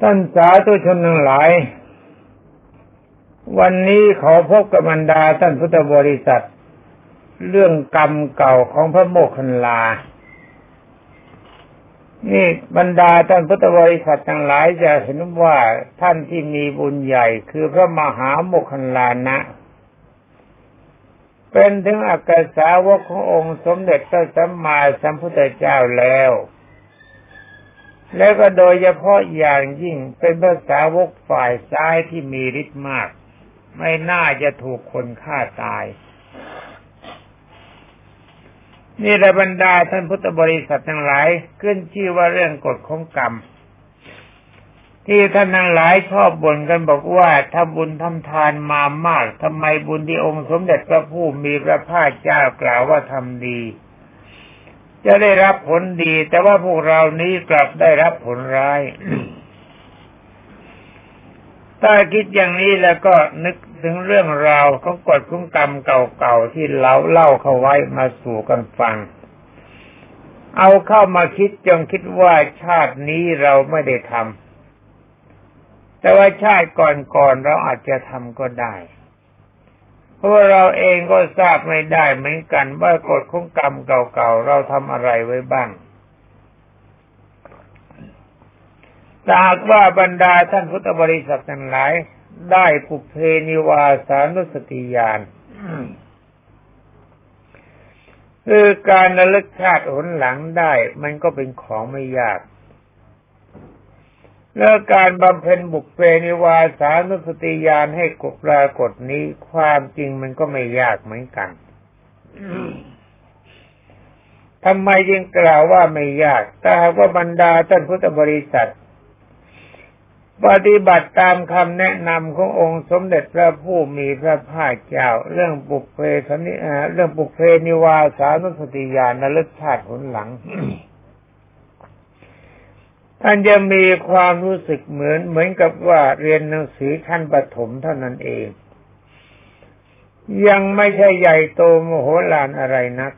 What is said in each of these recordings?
ท่านสาธุชนทั้งหลาย วันนี้ขอพบกับบรรดาท่านพุทธบริษัท เรื่องกรรมเก่าของพระโมคคัลลา นี่บรรดาท่านพุทธบริษัททั้งหลายจะเห็นว่าท่านที่มีบุญใหญ่คือพระมหาโมคคัลลานะ เป็นถึงอักษาวกขององค์สมเด็จพระสัมมาสัมพุทธเจ้าแล้ว แล้วก็โดยเฉพาะอย่างยิ่งเป็นภาษาวกฝ่ายซ้ายที่มีฤทธิ์มาก ไม่น่าจะถูกคนฆ่าตาย นี่ระบรรดาท่านพุทธบริษัททั้งหลายขึ้นชื่อว่าเรื่องกฎของกรรม ที่ท่านทั้งหลายชอบบ่นกันบอกว่าถ้าบุญทำทานมามากทำไมบุญที่องค์สมเด็จพระผู้มีพระภาคเจ้ากล่าวว่าทำดี จะได้รับผลดี แต่ว่าพวกเรานี้กลับได้รับผลร้าย ถ้าคิดอย่างนี้แล้วก็นึกถึงเรื่องราวของกฎของกรรมเก่าๆที่เราเล่าเข้าไว้มาสู่กันฟัง เอาเข้ามาคิดจงคิดว่าชาตินี้เราไม่ได้ทำแต่ว่าชาติก่อนๆเราอาจจะทำก็ได้ เพราะเราเองก็ทราบไม่ได้เหมือนกันว่ากฎของกรรมเก่าๆเราทำอะไรไว้บ้างหากว่าบรรดาท่านพุทธบริษัททั้งหลายได้ปุเพนิวาสานุสติญาณคือการระลึกชาติหนหลังได้ มันก็เป็นของไม่ยาก แล้วการบำเพ็ญบุกเพนิวาสานุสติญาณให้กบปรากฏนี้ความจริงมันก็ไม่ยากเหมือนกันทำไมจึงกล่าวว่าไม่ยากถ้าหากว่าบรรดาท่านพุทธบริษัท ปฏิบัติตามคำแนะนำขององค์สมเด็จพระผู้มีพระภาคเจ้า เรื่องบุกเพสนิเรื่องบุกเพนิวาสานุสติญาณนลึกชาติผลหลัง ท่านจะมีความรู้สึกเหมือนเหมือนกับว่าเรียนหนังสือขั้นปฐมเท่านั้นเอง ยังไม่ใช่ใหญ่โตโมโหลานอะไรนัก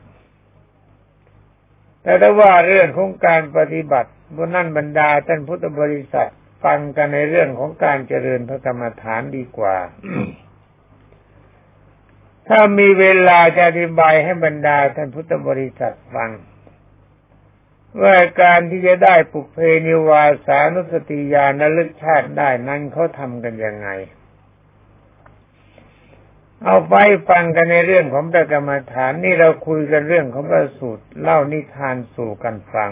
แต่ถ้าว่าเรื่องของการปฏิบัติบนนั่นบรรดาท่านพุทธบริษัทฟังกันในเรื่องของการเจริญพระกรรมฐานดีกว่า ถ้ามีเวลาจะอธิบายให้บรรดาท่านพุทธบริษัทฟัง ว่าการที่จะได้ปุเพนิวาสานุสติญาณลึกชาติได้นั้นเขาทำกันยังไง เอาไปฟังกันในเรื่องของพระกรรมฐานนี่เราคุยกันเรื่องของพระสูตรเล่านิทานสู่กันฟัง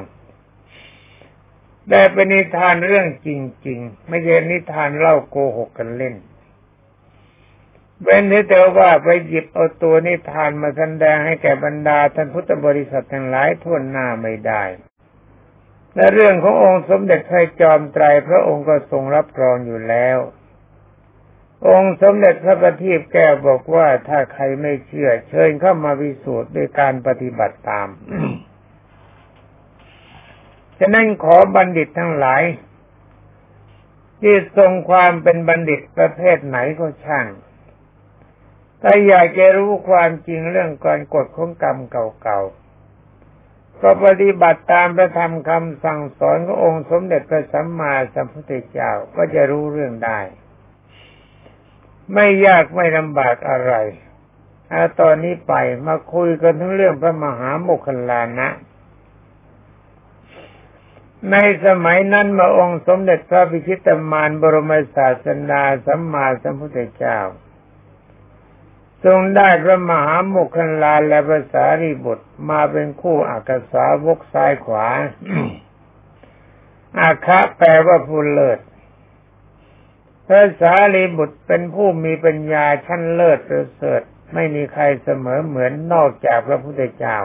แต่เป็นนิทานเรื่องจริง ๆ ไม่ใช่นิทานเล่าโกหกกันเล่นเว้นแต่ว่าไปหยิบเอาตัวนิทานมาแสดงให้แก่บรรดาท่านพุทธบริษัททั้งหลายทั่วหน้าไม่ได้ และเรื่องขององค์สมเด็จพระจอมไตรพระองค์ก็ทรงรับรองอยู่แล้ว องค์สมเด็จพระบัณฑิตแก้วบอกว่าถ้าใครไม่เชื่อ เชิญเข้ามาวิสูจน์ด้วยการปฏิบัติตาม ฉะนั้นขอบัณฑิตทั้งหลาย ที่ทรงความเป็นบัณฑิตประเภทไหนก็ช่างถ้าอยากจะรู้ความจริงเรื่องการกฎของกรรมเก่าๆ ก็ปฏิบัติตามพระธรรมคำสั่งสอนขององค์สมเด็จพระสัมมาสัมพุทธเจ้าก็จะรู้เรื่องได้ ไม่ยากไม่ลำบากอะไรอาตอนนี้ไปมาคุยกันทั้งเรื่องพระมหาโมคคลานะ ในสมัยนั้นมาองค์สมเด็จพระพิชิตมารบรมศาสนาสัมมาสัมพุทธเจ้า ทรงได้พระมหาโมคคัลลาและภาษารีบุตรมาเป็นคู่อักษาวกซ้ายขวาอาคะแปลว่าผู้เลิศพระสารีบุตรเป็นผู้มีปัญญาชั้นเลิศประเสริฐไม่มีใครเสมอเหมือนนอกจากพระพุทธเจ้า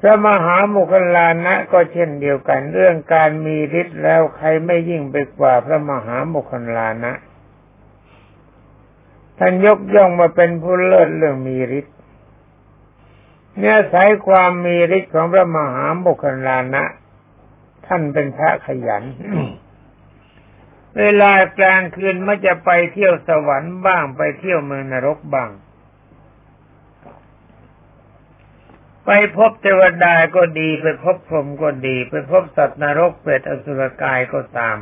พระมหาโมคคลานะก็เช่นเดียวกันเรื่องการมีฤทธิ์แล้วใครไม่ยิ่งไปกว่าพระมหาโมคคลานะ ท่านยกย่องมาเป็นผู้เลิศเรื่องมีฤทธิ์เนี่ยสายความมีฤทธิ์ของพระมหาบุคลานะ ท่านเป็นพระขยัน เวลากลางคืนมันจะไปเที่ยวสวรรค์บ้างไปเที่ยวเมืองนรกบ้าง ไปพบเทวดาก็ดี ไปพบพรหมก็ดี ไปพบสัตว์นรกเปรตอสุรกายก็ตาม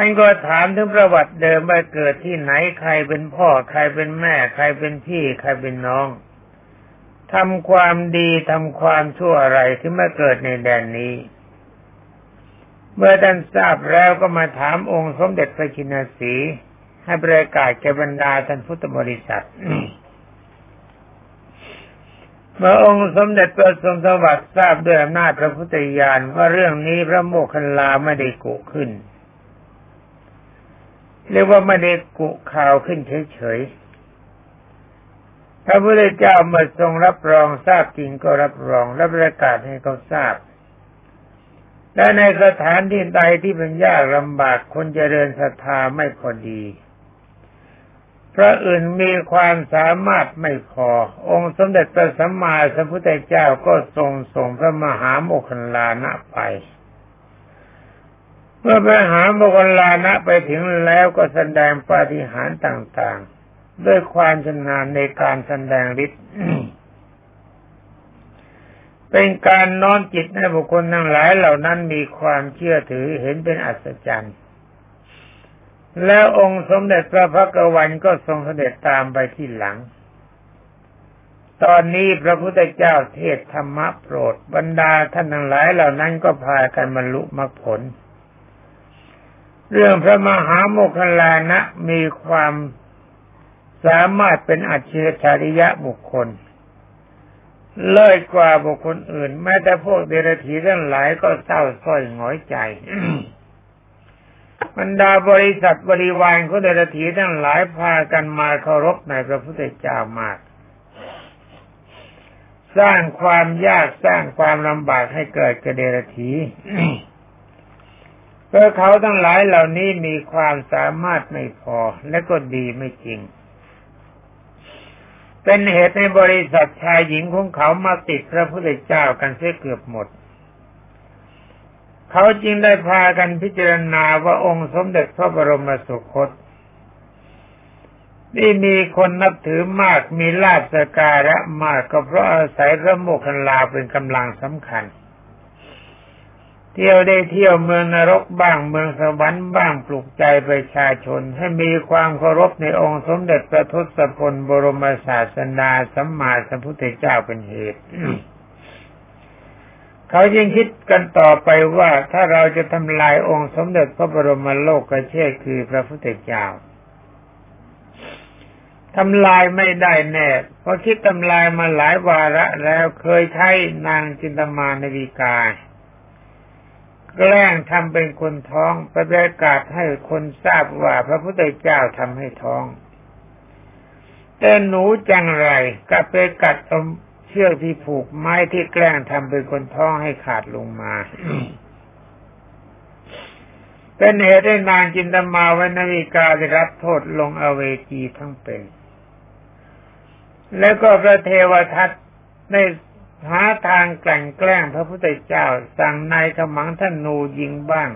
ท่านก็ถามถึงประวัติเดิมว่าเกิดที่ไหนใครเป็นพ่อ ใครเป็นแม่ ใครเป็นพี่ ใครเป็นน้องทำความดีทำความชั่วอะไรที่มาเกิดในแดนนี้ เมื่อท่านทราบแล้วก็มาถามองค์สมเด็จพระชินสีให้ประกาศแก่บรรดาท่านพุทธบริษัทเมื่อองค์สมเด็จพระทรงสวัสดิ์ทราบด้วยอำนาจพระพุทธญาณว่าเรื่องนี้พระโมคคัลลาไม่ได้กุขึ้น เรียกว่าไม่ได้กุข่าวขึ้นเฉยๆ พระพุทธเจ้ามาทรงรับรองทราบจริงก็รับรองและประกาศให้เขาทราบ และในสถานที่ใดที่เป็นยากลำบากคนเจริญศรัทธาไม่พอดีพระอื่นมีความสามารถไม่พอ องค์สมเด็จพระสัมมาสัมพุทธเจ้าก็ทรงส่งพระมหาโมคคัลลานะไป เมื่อไปหาโมกลานะไปถึงแล้วก็แสดงปาฏิหาริย์ต่างๆ ด้วยความชำนาญในการแสดงฤทธิ์เป็นการน้อมจิตให้บุคคลทั้งหลายเหล่านั้นมีความเชื่อถือเห็นเป็นอัศจรรย์ แล้วองค์สมเด็จพระพักวันก็ทรงเสด็จตามไปที่หลัง ตอนนี้พระพุทธเจ้าเทศธรรมะโปรด บรรดาท่านทั้งหลายเหล่านั้นก็พากันบรรลุมรรคผล เรื่องพระมหาโมคคลานะมีความสามารถเป็นอัจฉริยะบุคคล เลิศกว่าบุคคลอื่น แม้แต่พวกเดรัจฉีทั้งหลายก็เศร้าส้อยหงอยใจบรรดาบริษัทบริวารของเดรัจฉีทั้งหลายพากันมาเคารพในพระพุทธเจ้ามาก สร้างความยากสร้างความลำบากให้เกิดกระเดรัจฉี เพราะเขาทั้งหลายเหล่านี้มีความสามารถไม่พอและก็ดีไม่จริง เป็นเหตุในบริษัทชายหญิงของเขามาติดพระพุทธเจ้ากันเสียเกือบหมด เขาจึงได้พากันพิจารณาว่าองค์สมเด็จพระบรมสุคตนี่มีคนนับถือมากมีลาภสการะมากก็เพราะอาศัยพระโมคคัลลาเป็นกำลังสำคัญ เที่ยวได้เที่ยวเมืองนรกบ้างเมืองสวรรค์บ้างปลุกใจประชาชน ให้มีความเคารพในองค์สมเด็จพระทศพลบรมศาสดาสัมมาสัมพุทธเจ้าเป็นเหตุเขายิ่งคิดกันต่อไปว่าถ้าเราจะทำลายองค์สมเด็จพระบรมโลกกเชษคือพระพุทธเจ้าทำลายไม่ได้แน่ เพราะคิดทำลายมาหลายวาระแล้วเคยใช้นางจินตมานาวิกา แกล้งทำเป็นคนท้องประกาศให้คนทราบว่าพระพุทธเจ้าทำให้ท้อง แต่หนูจังไรก็ไปกัดเอาเชือกที่ผูกไม้ที่แกล้งทำเป็นคนท้องให้ขาดลงมาเป็นเหตุให้นางจินตมาวันนาวิกาได้รับโทษลงอเวจีทั้งเป็น แล้วก็พระเทวทัตได้ หาทางแกล้งแกล้งพระพุทธเจ้า สั่งนายขมังท่านนูยิงบ้าง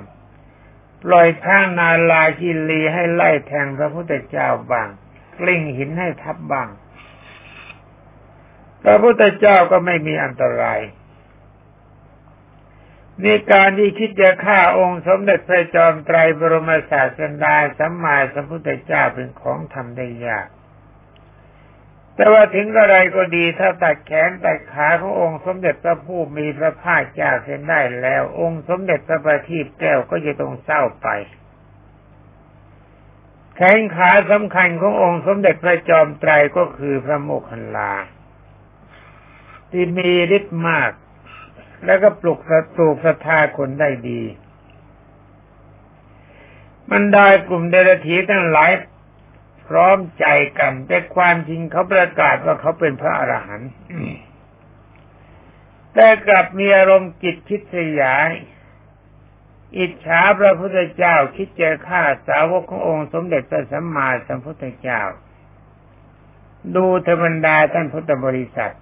ปล่อยทางนาลาชิลีให้ไล่แทงพระพุทธเจ้าบ้างกลิ้งหินให้ทับบ้าง พระพุทธเจ้าก็ไม่มีอันตรายในการที่คิดจะฆ่าองค์สมเด็จพระจอมไตรบรมศาสดาสัมมาสัมพุทธเจ้าเป็นของทำได้ยาก แต่ว่าถึงอะไรก็ดีถ้าตัดแขนตัดขาขององค์สมเด็จพระผู้มีพระภาคเจ้าเส้นได้แล้ว องค์สมเด็จพระประทีปแก้วก็จะต้องเศร้าไป แขนขาสำคัญขององค์สมเด็จพระจอมไตรก็คือพระโมคคัลลา ที่มีฤทธิ์มาก แล้วก็ปลุกสตูกศรัทธาคนได้ดีมันได้กลุ่มเดรัจฉีทั้งหลาย พร้อมใจกัน แต่ความจริงเขาประกาศว่าเขาเป็นพระอรหันต์แต่กลับมีอารมณ์จิตคิดสยาย อิจฉาพระพุทธเจ้าคิดจะฆ่าสาวกขององค์สมเด็จพระสัมมาสัมพุทธเจ้า ดูธรรมดาท่านพุทธบริษัท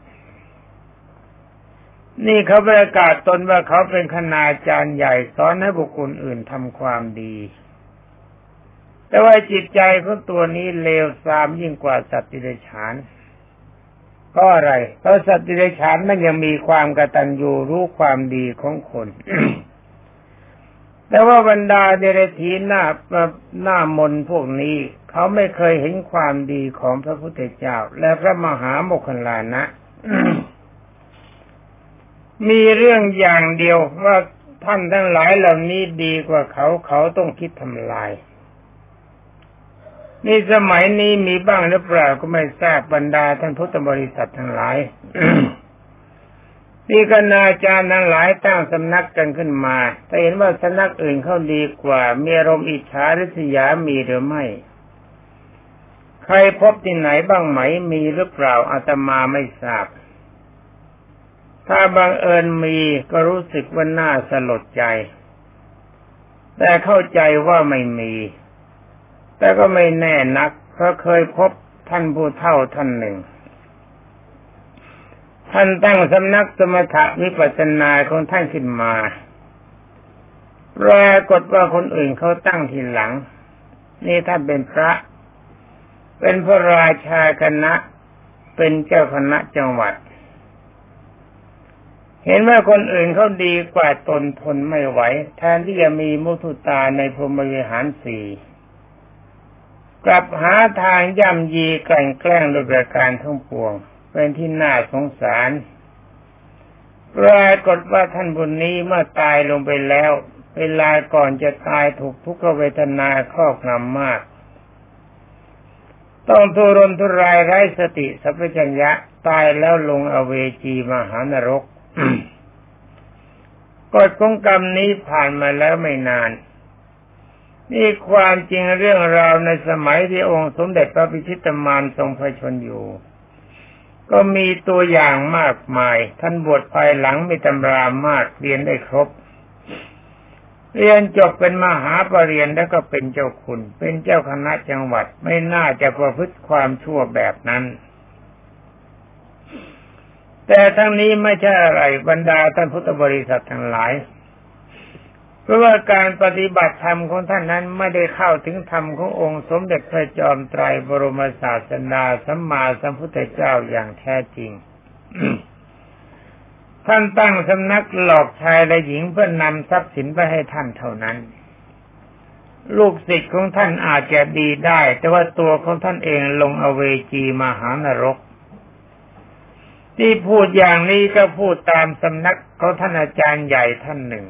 นี่เขาประกาศตนว่าเขาเป็นคณาจารย์ใหญ่สอนให้บุคคลอื่นทำความดี แต่ว่าจิตใจของตัวนี้เลวทรามยิ่งกว่าสัตว์ดิเรกชันเพราะอะไร เพราะสัตว์ดิเรกชันมันยังมีความกตัญญูรู้ความดีของคน แต่ว่าบรรดาเดรัจฉีหน้าหน้ามนพวกนี้ เขาไม่เคยเห็นความดีของพระพุทธเจ้า และพระมหาโมคคลานะมีเรื่องอย่างเดียวว่าท่านทั้งหลายเหล่านี้ดีกว่าเขาเขาต้องคิดทำลาย นี่สมัยนี้มีบ้างหรือเปล่าก็ไม่ทราบบรรดาท่านพุทธบริษัททั้งหลายนี่กนาจารย์ทั้งหลายตั้งสำนักกันขึ้นมา แต่เห็นว่าสำนักอื่นเขาดีกว่า มีอารมณ์อิจฉาริษยามีหรือไม่ ใครพบที่ไหนบ้างไหมมีหรือเปล่าอาตมาไม่ทราบ ถ้าบังเอิญมีก็รู้สึกว่าน่าสลดใจ แต่เข้าใจว่าไม่มี แต่ก็ไม่แน่นักเพราะเคยพบท่านผู้เฒ่าท่านหนึ่ง ท่านตั้งสำนักสมถะวิปัสสนาของท่านขึ้นมาปรากฏว่าคนอื่นเขาตั้งทีหลัง นี่ท่านเป็นพระ เป็นพระราชาคณะ เป็นเจ้าคณะจังหวัด เห็นว่าคนอื่นเขาดีกว่าตนทนไม่ไหว แทนที่จะมีมุทุตาในพรหมวิหารสี่ กลับหาทางย่ำยีกลั่นแกล้งโดยประการทั้งปวง เป็นที่น่าสงสารปรากฏว่าท่านบุญนี้เมื่อตายลงไปแล้ว เวลาก่อนจะตายถูกทุกขเวทนาครอบงำมาก ต้องทุรนทุรายไร้สติสัพพัญญะตายแล้วลงอเวจีมหานรกกฎของกรรมนี้ผ่านมาแล้วไม่นาน นี่ความจริงเรื่องราวในสมัยที่องค์สมเด็จพระพิชิตมารทรงพระชนอยู่ ก็มีตัวอย่างมากมาย ท่านบวชภายหลังมีตำรามากเรียนได้ครบ เรียนจบเป็นมหาปรริญญาแล้วก็เป็นเจ้าคุณ เป็นเจ้าคณะจังหวัดไม่น่าจะประพฤติความชั่วแบบนั้น แต่ทั้งนี้ไม่ใช่อะไรบรรดาท่านพุทธบริษัททั้งหลาย ราะว่าการปฏิบัติธรรมของท่านนั้นไม่ได้เข้าถึงธรรมขององค์สมเด็จพระจอมไตรบรมศาสนาสัมมาสัมพุทธเจ้าอย่างแท้จริง ท่านตั้งสำนักหลอกชายและหญิงเพื่อนำทรัพย์สินไปให้ท่านเท่านั้น ลูกศิษย์ของท่านอาจจะดีได้ แต่ว่าตัวของท่านเองลงอเวจีมหานรกที่พูดอย่างนี้ก็พูดตามสำนักของท่านอาจารย์ใหญ่ท่านหนึ่ง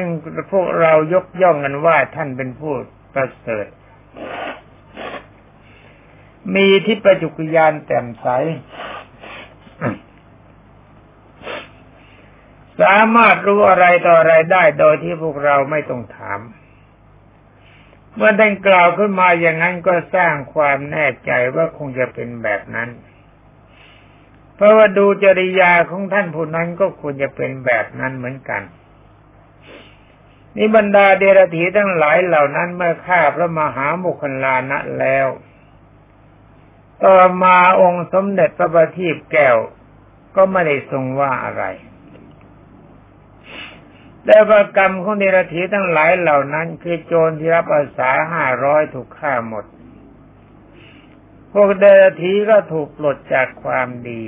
ซึ่งพวกเรายกย่องกันว่าท่านเป็นผู้ประเสริฐ มีที่ประจุกยานแจ่มใส สามารถรู้อะไรต่ออะไรได้โดยที่พวกเราไม่ต้องถาม เมื่อได้กล่าวขึ้นมาอย่างนั้นก็สร้างความแน่ใจว่าคงจะเป็นแบบนั้นเพราะว่าดูจริยาของท่านผู้นั้นก็ควรจะเป็นแบบนั้นเหมือนกัน นี่บรรดาเดรธีทั้งหลายเหล่านั้นเมื่อฆ่าพระมหามุคลานะแล้ว ต่อมาองค์สมเด็จพระบัณฑิตแก้ว ก็ไม่ได้ทรงว่าอะไรแต่ประกรรมของเดรธีทั้งหลายเหล่านั้น คือโจรที่รับอาสาห้าร้อยถูกฆ่าหมด พวกเดรธีก็ถูกปลดจากความดี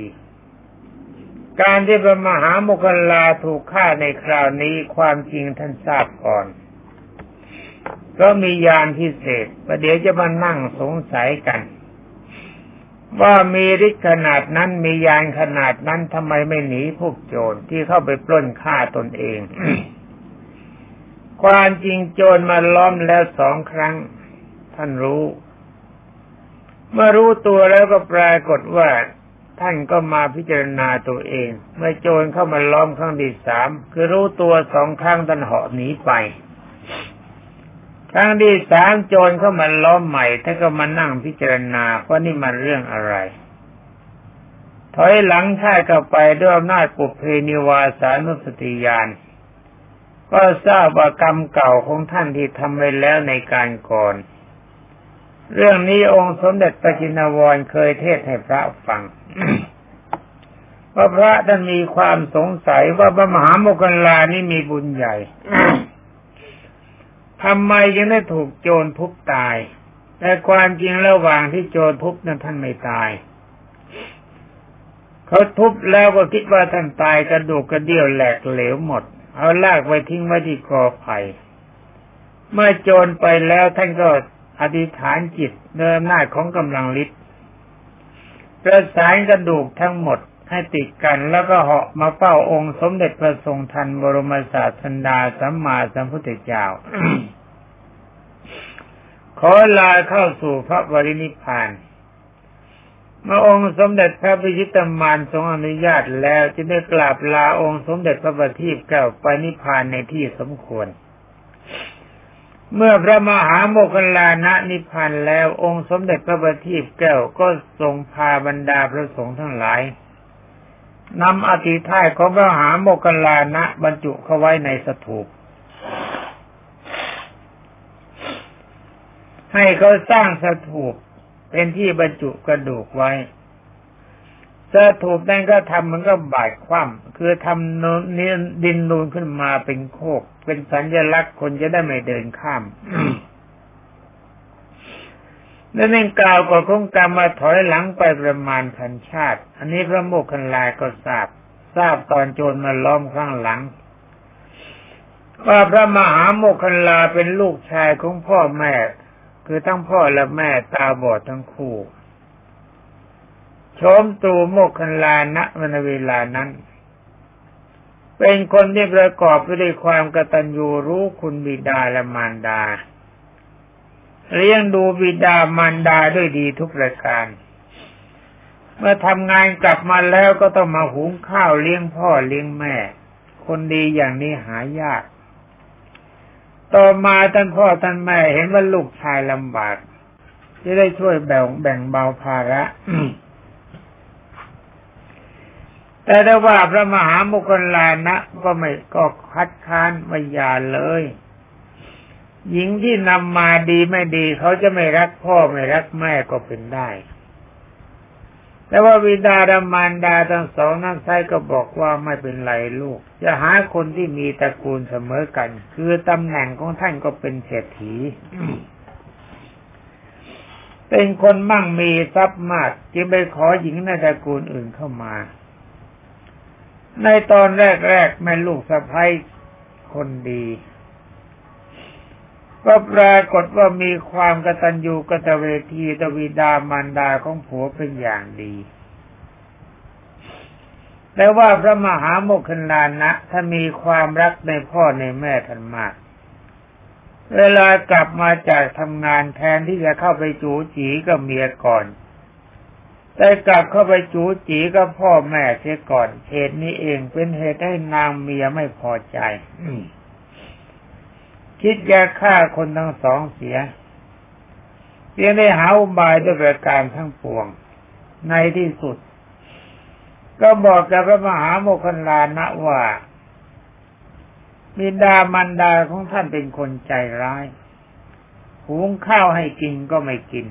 การที่พระมหาโมคลาถูกฆ่าในคราวนี้ความจริงท่านทราบก่อนก็มียานพิเศษประเดี๋ยวจะมานั่งสงสัยกัน ว่ามีฤทธิ์ขนาดนั้นมียานขนาดนั้นทำไมไม่หนีพวกโจรที่เข้าไปปล้นฆ่าตนเอง ความจริงโจรมาล้อมแล้วสองครั้ง ท่านรู้ เมื่อรู้ตัวแล้วก็ปรากฏว่า ท่านก็มาพิจารณาตัวเอง เมื่อโจรเข้ามาล้อมครั้งที่สามคือรู้ตัวสองครั้งท่านเหาะหนีไปครั้งที่สามโจรเข้ามาล้อมใหม่ท่านก็มานั่งพิจารณาว่านี่มันเรื่องอะไรถอยหลังท่าเข้าไปด้วยอำนาจปุเพนิวาสานุสติญาณก็ทราบว่ากรรมเก่าของท่านที่ทำไว้แล้วในการก่อน เรื่องนี้องค์สมเด็จพระจินวรเคยเทศให้พระฟัง ว่าพระท่านมีความสงสัยว่าพระมหาโมกขลานี่มีบุญใหญ่ทำไมยังได้ถูกโจรทุบตาย แต่ความจริงระหว่างที่โจรทุบนั้นท่านไม่ตาย เขาทุบแล้วก็คิดว่าท่านตายกระดูกกระเดี่ยวแหลกเหลวหมด เอาลากไปทิ้งไว้ที่กอไผ่เมื่อโจรไปแล้วท่านก็อธิษฐานจิตเดินหน้าของกำลังฤทธิ์ ประสานกระดูกทั้งหมดให้ติดกันแล้วก็เหาะมาเฝ้าองค์สมเด็จพระทรงทันบรมศาสดาสัมมาสัมพุทธเจ้า ขอลาเข้าสู่พระบรินิพานเมื่อองค์สมเด็จพระพิชิตมารทรงอนุญาตแล้วจึงได้กราบลาองค์สมเด็จพระบัณฑิตแก้วไปนิพพานในที่สมควร เมื่อพระมหาโมคคลานะนิพพานแล้วองค์สมเด็จพระบัณฑิตแก้วก็ทรงพาบรรดาพระสงฆ์ทั้งหลายนำอธิทายของพระมหาโมคคลานะบรรจุเข้าไว้ในสถูปให้เขาสร้างสถูปเป็นที่บรรจุกระดูกไว้ สถูปนั้นก็ทำมันก็บาดคว่ำคือทำนี้ดินนูนขึ้นมาเป็นโคก เป็นสัญลักษณ์คนจะได้ไม่เดินข้ามนั่นเองกล่าวกับคงกรรมมาถอยหลังไปประมาณพันชาติ อันนี้พระโมคคัลลาก็ทราบ ทราบตอนโจรมาล้อมข้างหลังว่าพระมหาโมคคัลลาเป็นลูกชายของพ่อแม่ คือทั้งพ่อและแม่ตาบอดทั้งคู่ ชมตูโมกขันลานะวันเวลานั้น เป็นคนที่ประกอบไปด้วยความกตัญญูรู้คุณบิดาและมารดาเลี้ยงดูบิดามารดาด้วยดีทุกประการ เมื่อทำงานกลับมาแล้วก็ต้องมาหุงข้าวเลี้ยงพ่อเลี้ยงแม่ คนดีอย่างนี้หายาก ต่อมาท่านพ่อท่านแม่เห็นว่าลูกชายลำบากจะได้ช่วยแบ่งแบ่งเบาภาระ แต่ถ้าว่าพระมหามุคลานะก็ไม่ก็คัดค้านไม่ยาเลย หญิงที่นำมาดีไม่ดี เขาจะไม่รักพ่อไม่รักแม่ก็เป็นได้ แต่ว่าวิดาดามานดาทั้งสองนั่นไซก็บอกว่าไม่เป็นไรลูก จะหาคนที่มีตระกูลเสมอกัน คือตำแหน่งของท่านก็เป็นเศรษฐีเป็นคนมั่งมีทรัพย์มาก จึงไปขอหญิงในตระกูลอื่นเข้ามา ในตอนแรกๆแม่ลูกสะพ้ายคนดี ก็ปรากฏว่ามีความกตัญญูกตเวทีตวิดามารดาของผัวเป็นอย่างดี แต่ว่าพระมหาโมคคลานะถ้ามีความรักในพ่อในแม่ท่านมาก เวลากลับมาจากทำงานแทนที่จะเข้าไปจูจีกับเมียก่อน แต่กลับเข้าไปจูจีกับพ่อแม่เสียก่อนเหตุนี้เองเป็นเหตุให้นางเมียไม่พอใจคิดจะฆ่าคนทั้งสองเสียเพียงได้หาอุบายด้วยประการทั้งปวง ในที่สุด ก็บอกกับพระมหาโมคคลานะว่ามิดามันดาของท่านเป็นคนใจร้าย หุงข้าวให้กินก็ไม่กิน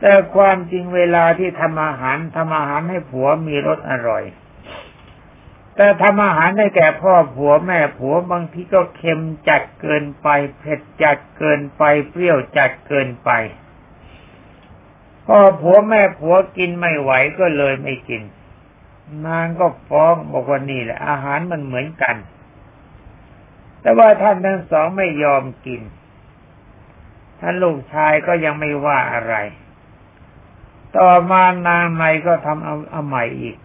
แต่ความจริงเวลาที่ทำอาหารทำอาหารให้ผัวมีรสอร่อย แต่ทำอาหารให้แก่พ่อผัวแม่ผัวบางทีก็เค็มจัดเกินไป เผ็ดจัดเกินไป เปรี้ยวจัดเกินไปพ่อผัวแม่ผัวกินไม่ไหวก็เลยไม่กิน นางก็ฟ้องบอกว่านี่แหละ อาหารมันเหมือนกัน แต่ว่าท่านทั้งสองไม่ยอมกินท่านลูกชายก็ยังไม่ว่าอะไร ต่อมานางในก็ทำเอาเอาใหม่อีก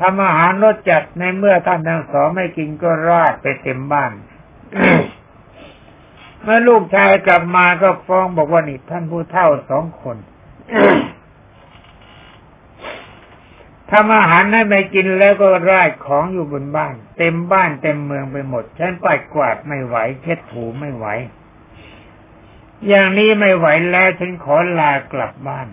ทำอาหารรสจัดในเมื่อท่านทั้งสองไม่กินก็ราดไปเต็มบ้านเมื่อลูกชายกลับมาก็ฟ้องบอกว่านี่ท่านผู้เฒ่าสองคนทำอาหารให้ไม่กินแล้วก็ราดของอยู่บนบ้าน เต็มบ้านเต็มเมืองไปหมด ฉันปัดกวาดไม่ไหวเช็ดถูไม่ไหว อย่างนี้ไม่ไหวแล้วฉันขอลากลับบ้าน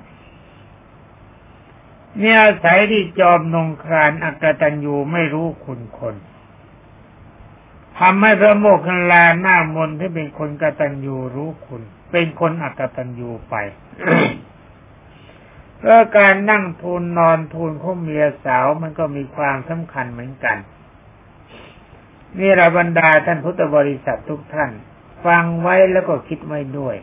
เนี่ยอาศัยที่จอมนงครานอักตันยูไม่รู้คุณคนทำให้พระโมคคัลลาหน้ามนที่เป็นคนกตัญญูรู้คุณ เป็นคนอักตัญญูไปเพราะการนั่งทูลนอนทูลข้เมียสาวมันก็มีความสำคัญเหมือนกัน นี่ระบรรดาท่านพุทธบริษัททุกท่าน ฟังไว้แล้วก็คิดไว้ด้วย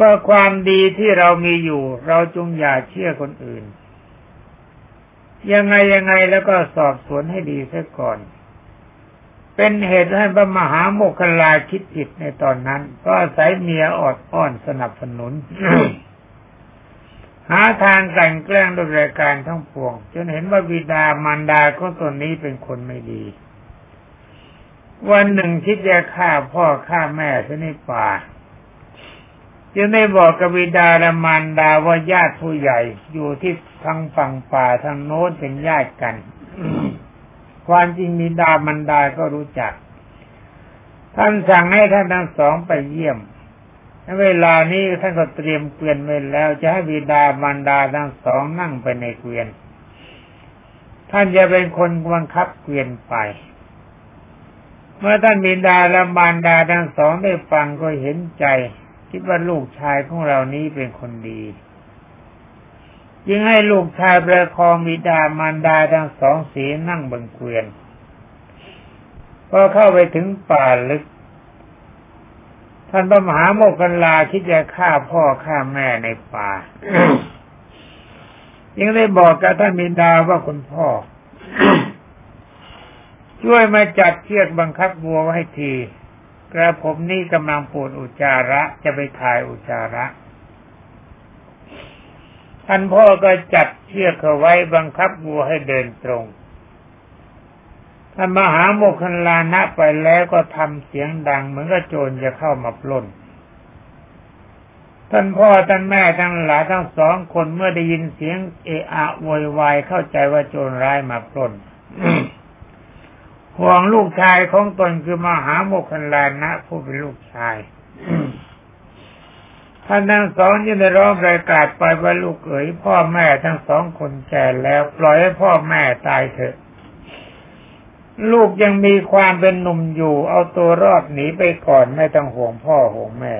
ว่าความดีที่เรามีอยู่ เราจงอย่าเชื่อคนอื่น ยังไงยังไงแล้วก็สอบสวนให้ดีเสียก่อน เป็นเหตุให้พระมหาโมคคลาคิดผิดในตอนนั้น ก็อาศัยเมียอดอ้อนสนับสนุน หาทางกลั่นแกล้งด้วยรายการทั้งปวง จนเห็นว่าบิดามารดาของตนนี้เป็นคนไม่ดี วันหนึ่งคิดจะฆ่าพ่อฆ่าแม่ซะในป่า จึงได้บอกกับบิดาและมารดาว่าญาติผู้ใหญ่อยู่ที่ทางฝั่งป่าทางโน้นเป็นญาติกันความจริงบิดามารดาก็รู้จัก ท่านสั่งให้ท่านทั้งสองไปเยี่ยมเวลานี้ท่านก็เตรียมเกวียนไว้แล้ว จะให้บิดามารดาทั้งสองนั่งไปในเกวียน ท่านจะเป็นคนบังคับเกวียนไป เมื่อท่านบิดาและมารดาทั้งสองได้ฟังก็เห็นใจ คิดว่าลูกชายของเรานี้เป็นคนดีจึงให้ลูกชายประคองบิดามารดาทั้งสองสีนั่งบนเกวียนพอเข้าไปถึงป่าลึก ท่านพระมหาโมกขันลาคิดจะฆ่าพ่อฆ่าแม่ในป่ายังได้บอกกับท่านบิดาว่าคุณพ่อ ช่วยมาจัดเชือกบังคับวัวไว้ที กระผมนี่กำลังปวดอุจจาระจะไปถ่ายอุจจาระ ท่านพ่อก็จัดเชือกเขาไว้บังคับวัวให้เดินตรง ท่านมหาโมคคันลานะไปแล้วก็ทำเสียงดังเหมือนกับโจรจะเข้ามาปล้นท่านพ่อท่านแม่ทั้งหลายทั้งสองคนเมื่อได้ยินเสียงเอะอะโวยวายเข้าใจว่าโจรร้ายมาปล้น ห่วงลูกชายของตนคือมหาโมคคันลานะผู้เป็นลูกชายท่านทั้งสองยังได้ร้องประกาศไปว่าลูกเอ๋ยพ่อแม่ทั้งสองคนแก่แล้ว ปล่อยให้พ่อแม่ตายเถอะ ลูกยังมีความเป็นหนุ่มอยู่ เอาตัวรอดหนีไปก่อนไม่ต้องห่วงพ่อห่วงแม่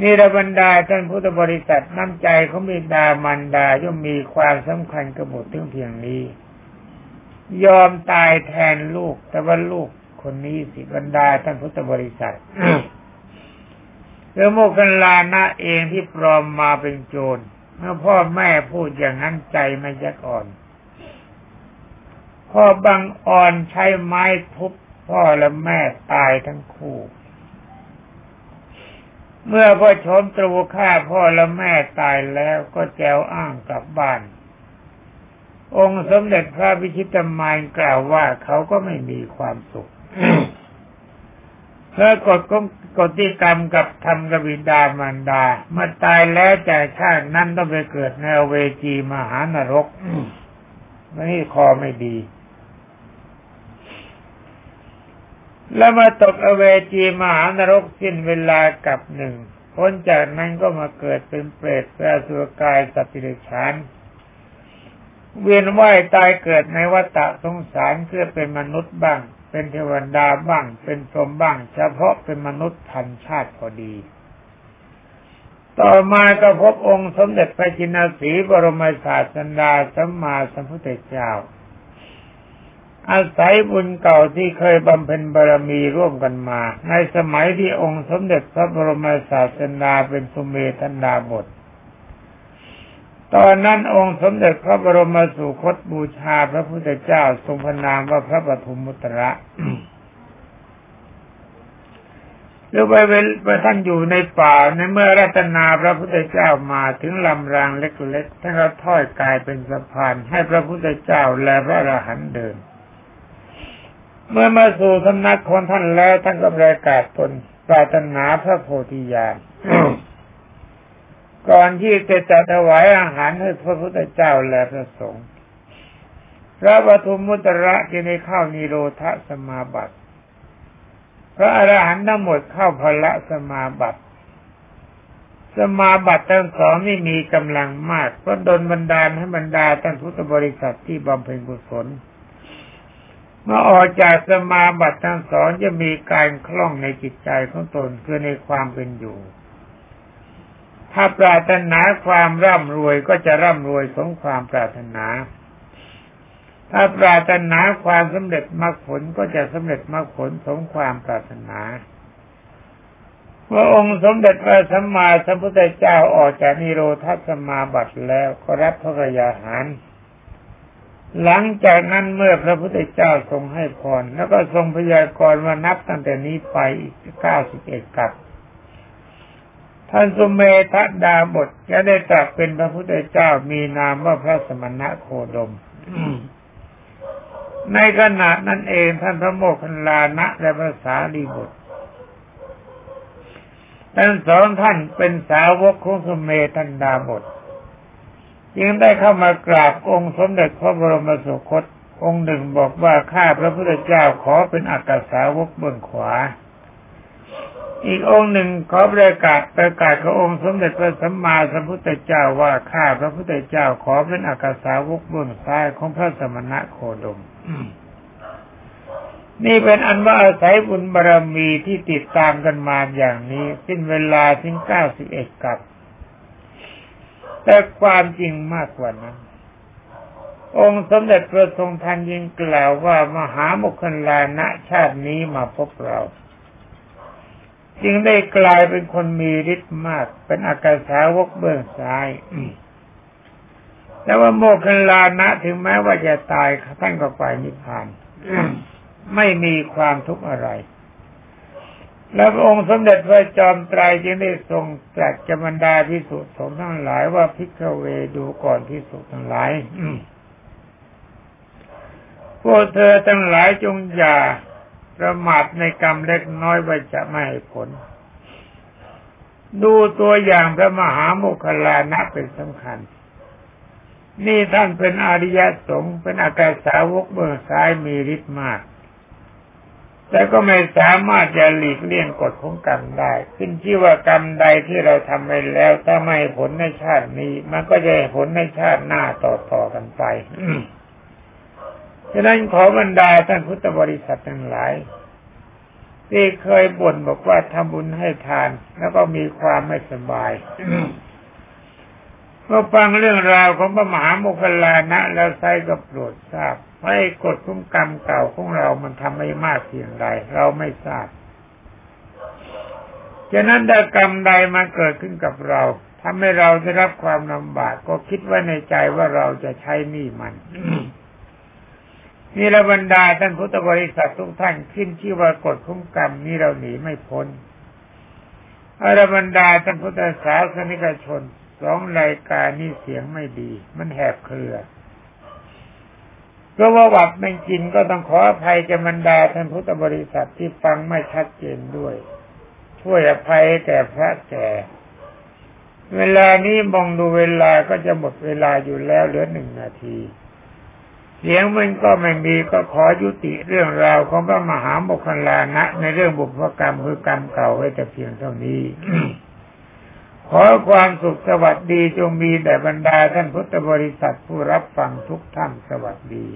นี่ระบรรดาท่านพุทธบริษัทน้ำใจของบิดามันดาย่อมมีความสำคัญกระบุถึงเพียงนี้ ยอมตายแทนลูก แต่ว่าลูกคนนี้สิบรรดาท่านพุทธบริษัทเรือโมกันลานะเองที่ปลอมมาเป็นโจรเมื่อพ่อแม่พูดอย่างนั้นใจไม่ยักอ่อน พ่อบังอ่อนใช้ไม้ทุบพ่อและแม่ตายทั้งคู่ เมื่อพ่อชมตรูฆ่าพ่อและแม่ตายแล้วก็แจวอ้างกลับบ้าน องค์สมเด็จพระวิชิตมายกล่าวว่าเขาก็ไม่มีความสุขเพราะกฎกฎที่กรรมกับทำกบิดามารดา เมื่อตายแล้วจากชาตินั้นต้องไปเกิดในเวจีมหานรกนี่คอไม่ดี แล้วมาตกอเวจีมหานรกสิ้นเวลากับหนึ่งพ้นจากนั้นก็มาเกิดเป็นเปรตแปรสุรกายสัตว์ดิฉาน เวียนว่ายตายเกิดในวัฏสงสารเพื่อเป็นมนุษย์บ้าง เป็นเทวดาบ้าง เป็นพรหมบ้าง เฉพาะเป็นมนุษย์ทันชาติพอดี ต่อมาก็พบองค์สมเด็จพระจินสีบรมศาสดาสัมมาสัมพุทธเจ้า อาศัยบุญเก่าที่เคยบำเพ็ญบารมีร่วมกันมา ในสมัยที่องค์สมเด็จพระบรมศาสดาเป็นสุเมธนาบท ตอนนั้นองค์สมเด็จพระบรมสุคตบูชาพระพุทธเจ้าทรงพระนามว่าพระปฐุมมุตระหรือไปไปท่านอยู่ในป่าในเมื่อรัตนาพระพุทธเจ้ามาถึงลำรางเล็กๆท่านก็ถ้อยกายเป็นสะพานให้พระพุทธเจ้าและพระอรหันต์เดิน เมื่อมาสู่สำนักของท่านแล้วท่านก็ประกาศตนปรารถนาพระโพธิญาณ ก่อนที่จะจะถวายอาหารให้พระพุทธเจ้าและพระสงฆ์พระปฐุมมุตระที่ในข้าวนิโรธสมาบัติพระอรหันต์ทั้งหมดเข้าพละสมาบัติ สมาบัติทั้งสองนี่มีกำลังมากก็ดนบันดาลให้บรรดาท่านพุทธบริษัทที่บำเพ็ญกุศลเมื่อออกจากสมาบัติทั้งสองจะมีการคล่องในจิตใจของตนคือในความเป็นอยู่ ถ้าปรารถนาความร่ำรวยก็จะร่ำรวยสมความปรารถนา ถ้าปรารถนาความสำเร็จมรรคผลก็จะสำเร็จมรรคผลสมความปรารถนาเว่าองค์สมเด็จพระสัมมาสัมพุทธเจ้าออกจากนิโรธสมาบัติแล้วก็รับพระกยาหาร หลังจากนั้นเมื่อพระพุทธเจ้าทรงให้พรแล้วก็ทรงพยากรณ์ว่านับตั้งแต่นี้ไปอีกเก้าสิบเอ็ดกับ ท่านสุเมธดาบทจะได้ตรัสเป็นพระพุทธเจ้ามีนามว่าพระสมณะโคดม ในขณะนั้นเองท่านพระโมคคัลลานะและภาษาลีบุตรทั้งสองท่านเป็นสาวกของสมเมธันดาบทจึงได้เข้ามากราบองค์สมเด็จพระบรมสุคตองค์หนึ่งบอกว่าข้าพระพุทธเจ้าขอเป็นอักษาวกเบื้องขวา อีกองค์หนึ่งขอประกาศประกาศขององค์สมเด็จพระสัมมาสัมพุทธเจ้าว่าข้าพระพุทธเจ้าขอเป็นอักษาวกเบื้องซ้ายของพระสมณะโคดม นี่เป็นอันว่าอาศัยบุญบารรมีที่ติดตามกันมาอย่างนี้สิ้นเวลาถึงเก้าสิบเอ็ดกับ แต่ความจริงมากกว่านั้นองค์สมเด็จพระทรงทันยิงกล่าวว่ามหามุคลานะชาตินี้มาพบเรา จึงได้กลายเป็นคนมีฤทธิ์มาก เป็นอากาสาวกเบื้องซ้ายแต่ว่าโมคคลานะถึงแม้ว่าจะตายท่านก็ไปนิพพานไม่มีความทุกข์อะไร แล้วองค์สมเด็จพระจอมไตรจึงได้ทรงตรัสจบรรดาพิสุทธิ์สงทั้งหลายว่าพิกเวดูก่อนพิสุทธิ์ทั้งหลายพวกเธอทั้งหลายจงอย่า ประมาทในกรรมเล็กน้อยไว่าจะไม่ให้ผล ดูตัวอย่างพระมหาโมคคลานะเป็นสำคัญ นี่ท่านเป็นอริยสงฆ์เป็นอากาสาวกเบื้องซ้ายมีฤทธิ์มาก แต่ก็ไม่สามารถจะหลีกเลี่ยงกฎของกรรมได้ ขึ้นชื่อว่ากรรมใดที่เราทำไปแล้วถ้าไม่ผลในชาตินี้ มันก็จะผลในชาติหน้าต่อๆกันไป ฉะนั้นขอบรรดาท่านพุทธบริษัททั้งหลาย ที่เคยบ่นบอกว่าทำบุญให้ทานแล้วก็มีความไม่สบายเมื่อฟังเรื่องราวของพระมหาโมคคลานะ แล้วไซก็โปรดทราบให้กฎคุ้มกรรมเก่าของเรามันทำไม่มากเพียงไรเราไม่ทราบฉะนั้นถ้กรรมใดมาเกิดขึ้นกับเราทำให้เราได้รับความลำบาก ก็คิดไว้ในใจว่าเราจะใช้หนี้มัน นี่ระบรรดาท่านพุทธบริษัททุกท่านขึ้นชื่ว่ากฎคุ้มกรรมนี้เราหนีไม่พ้นอรบรรดาท่านพุทธศาสนิกชนสองรายการนี้เสียงไม่ดี มันแหบเครือเพราะว่าวัดไม่กินก็ต้องขออภัยจะบรรดาท่านพุทธบริษัทที่ฟังไม่ชัดเจนด้วย ช่วยอภัยแก่พระแก่เวลานี้มองดูเวลาก็จะหมดเวลาอยู่แล้วเหลือหนึ่งนาที เสียงมันก็ไม่มีก็ขอยุติเรื่องราวของพระมหาโมคคลานะ ในเรื่องบุพกรรมคือกรรมเก่าไว้แต่เพียงเท่านี้ ขอความสุขสวัสดีจงมีแด่บรรดาท่านพุทธบริษัทผู้รับฟังทุกท่านสวัสดี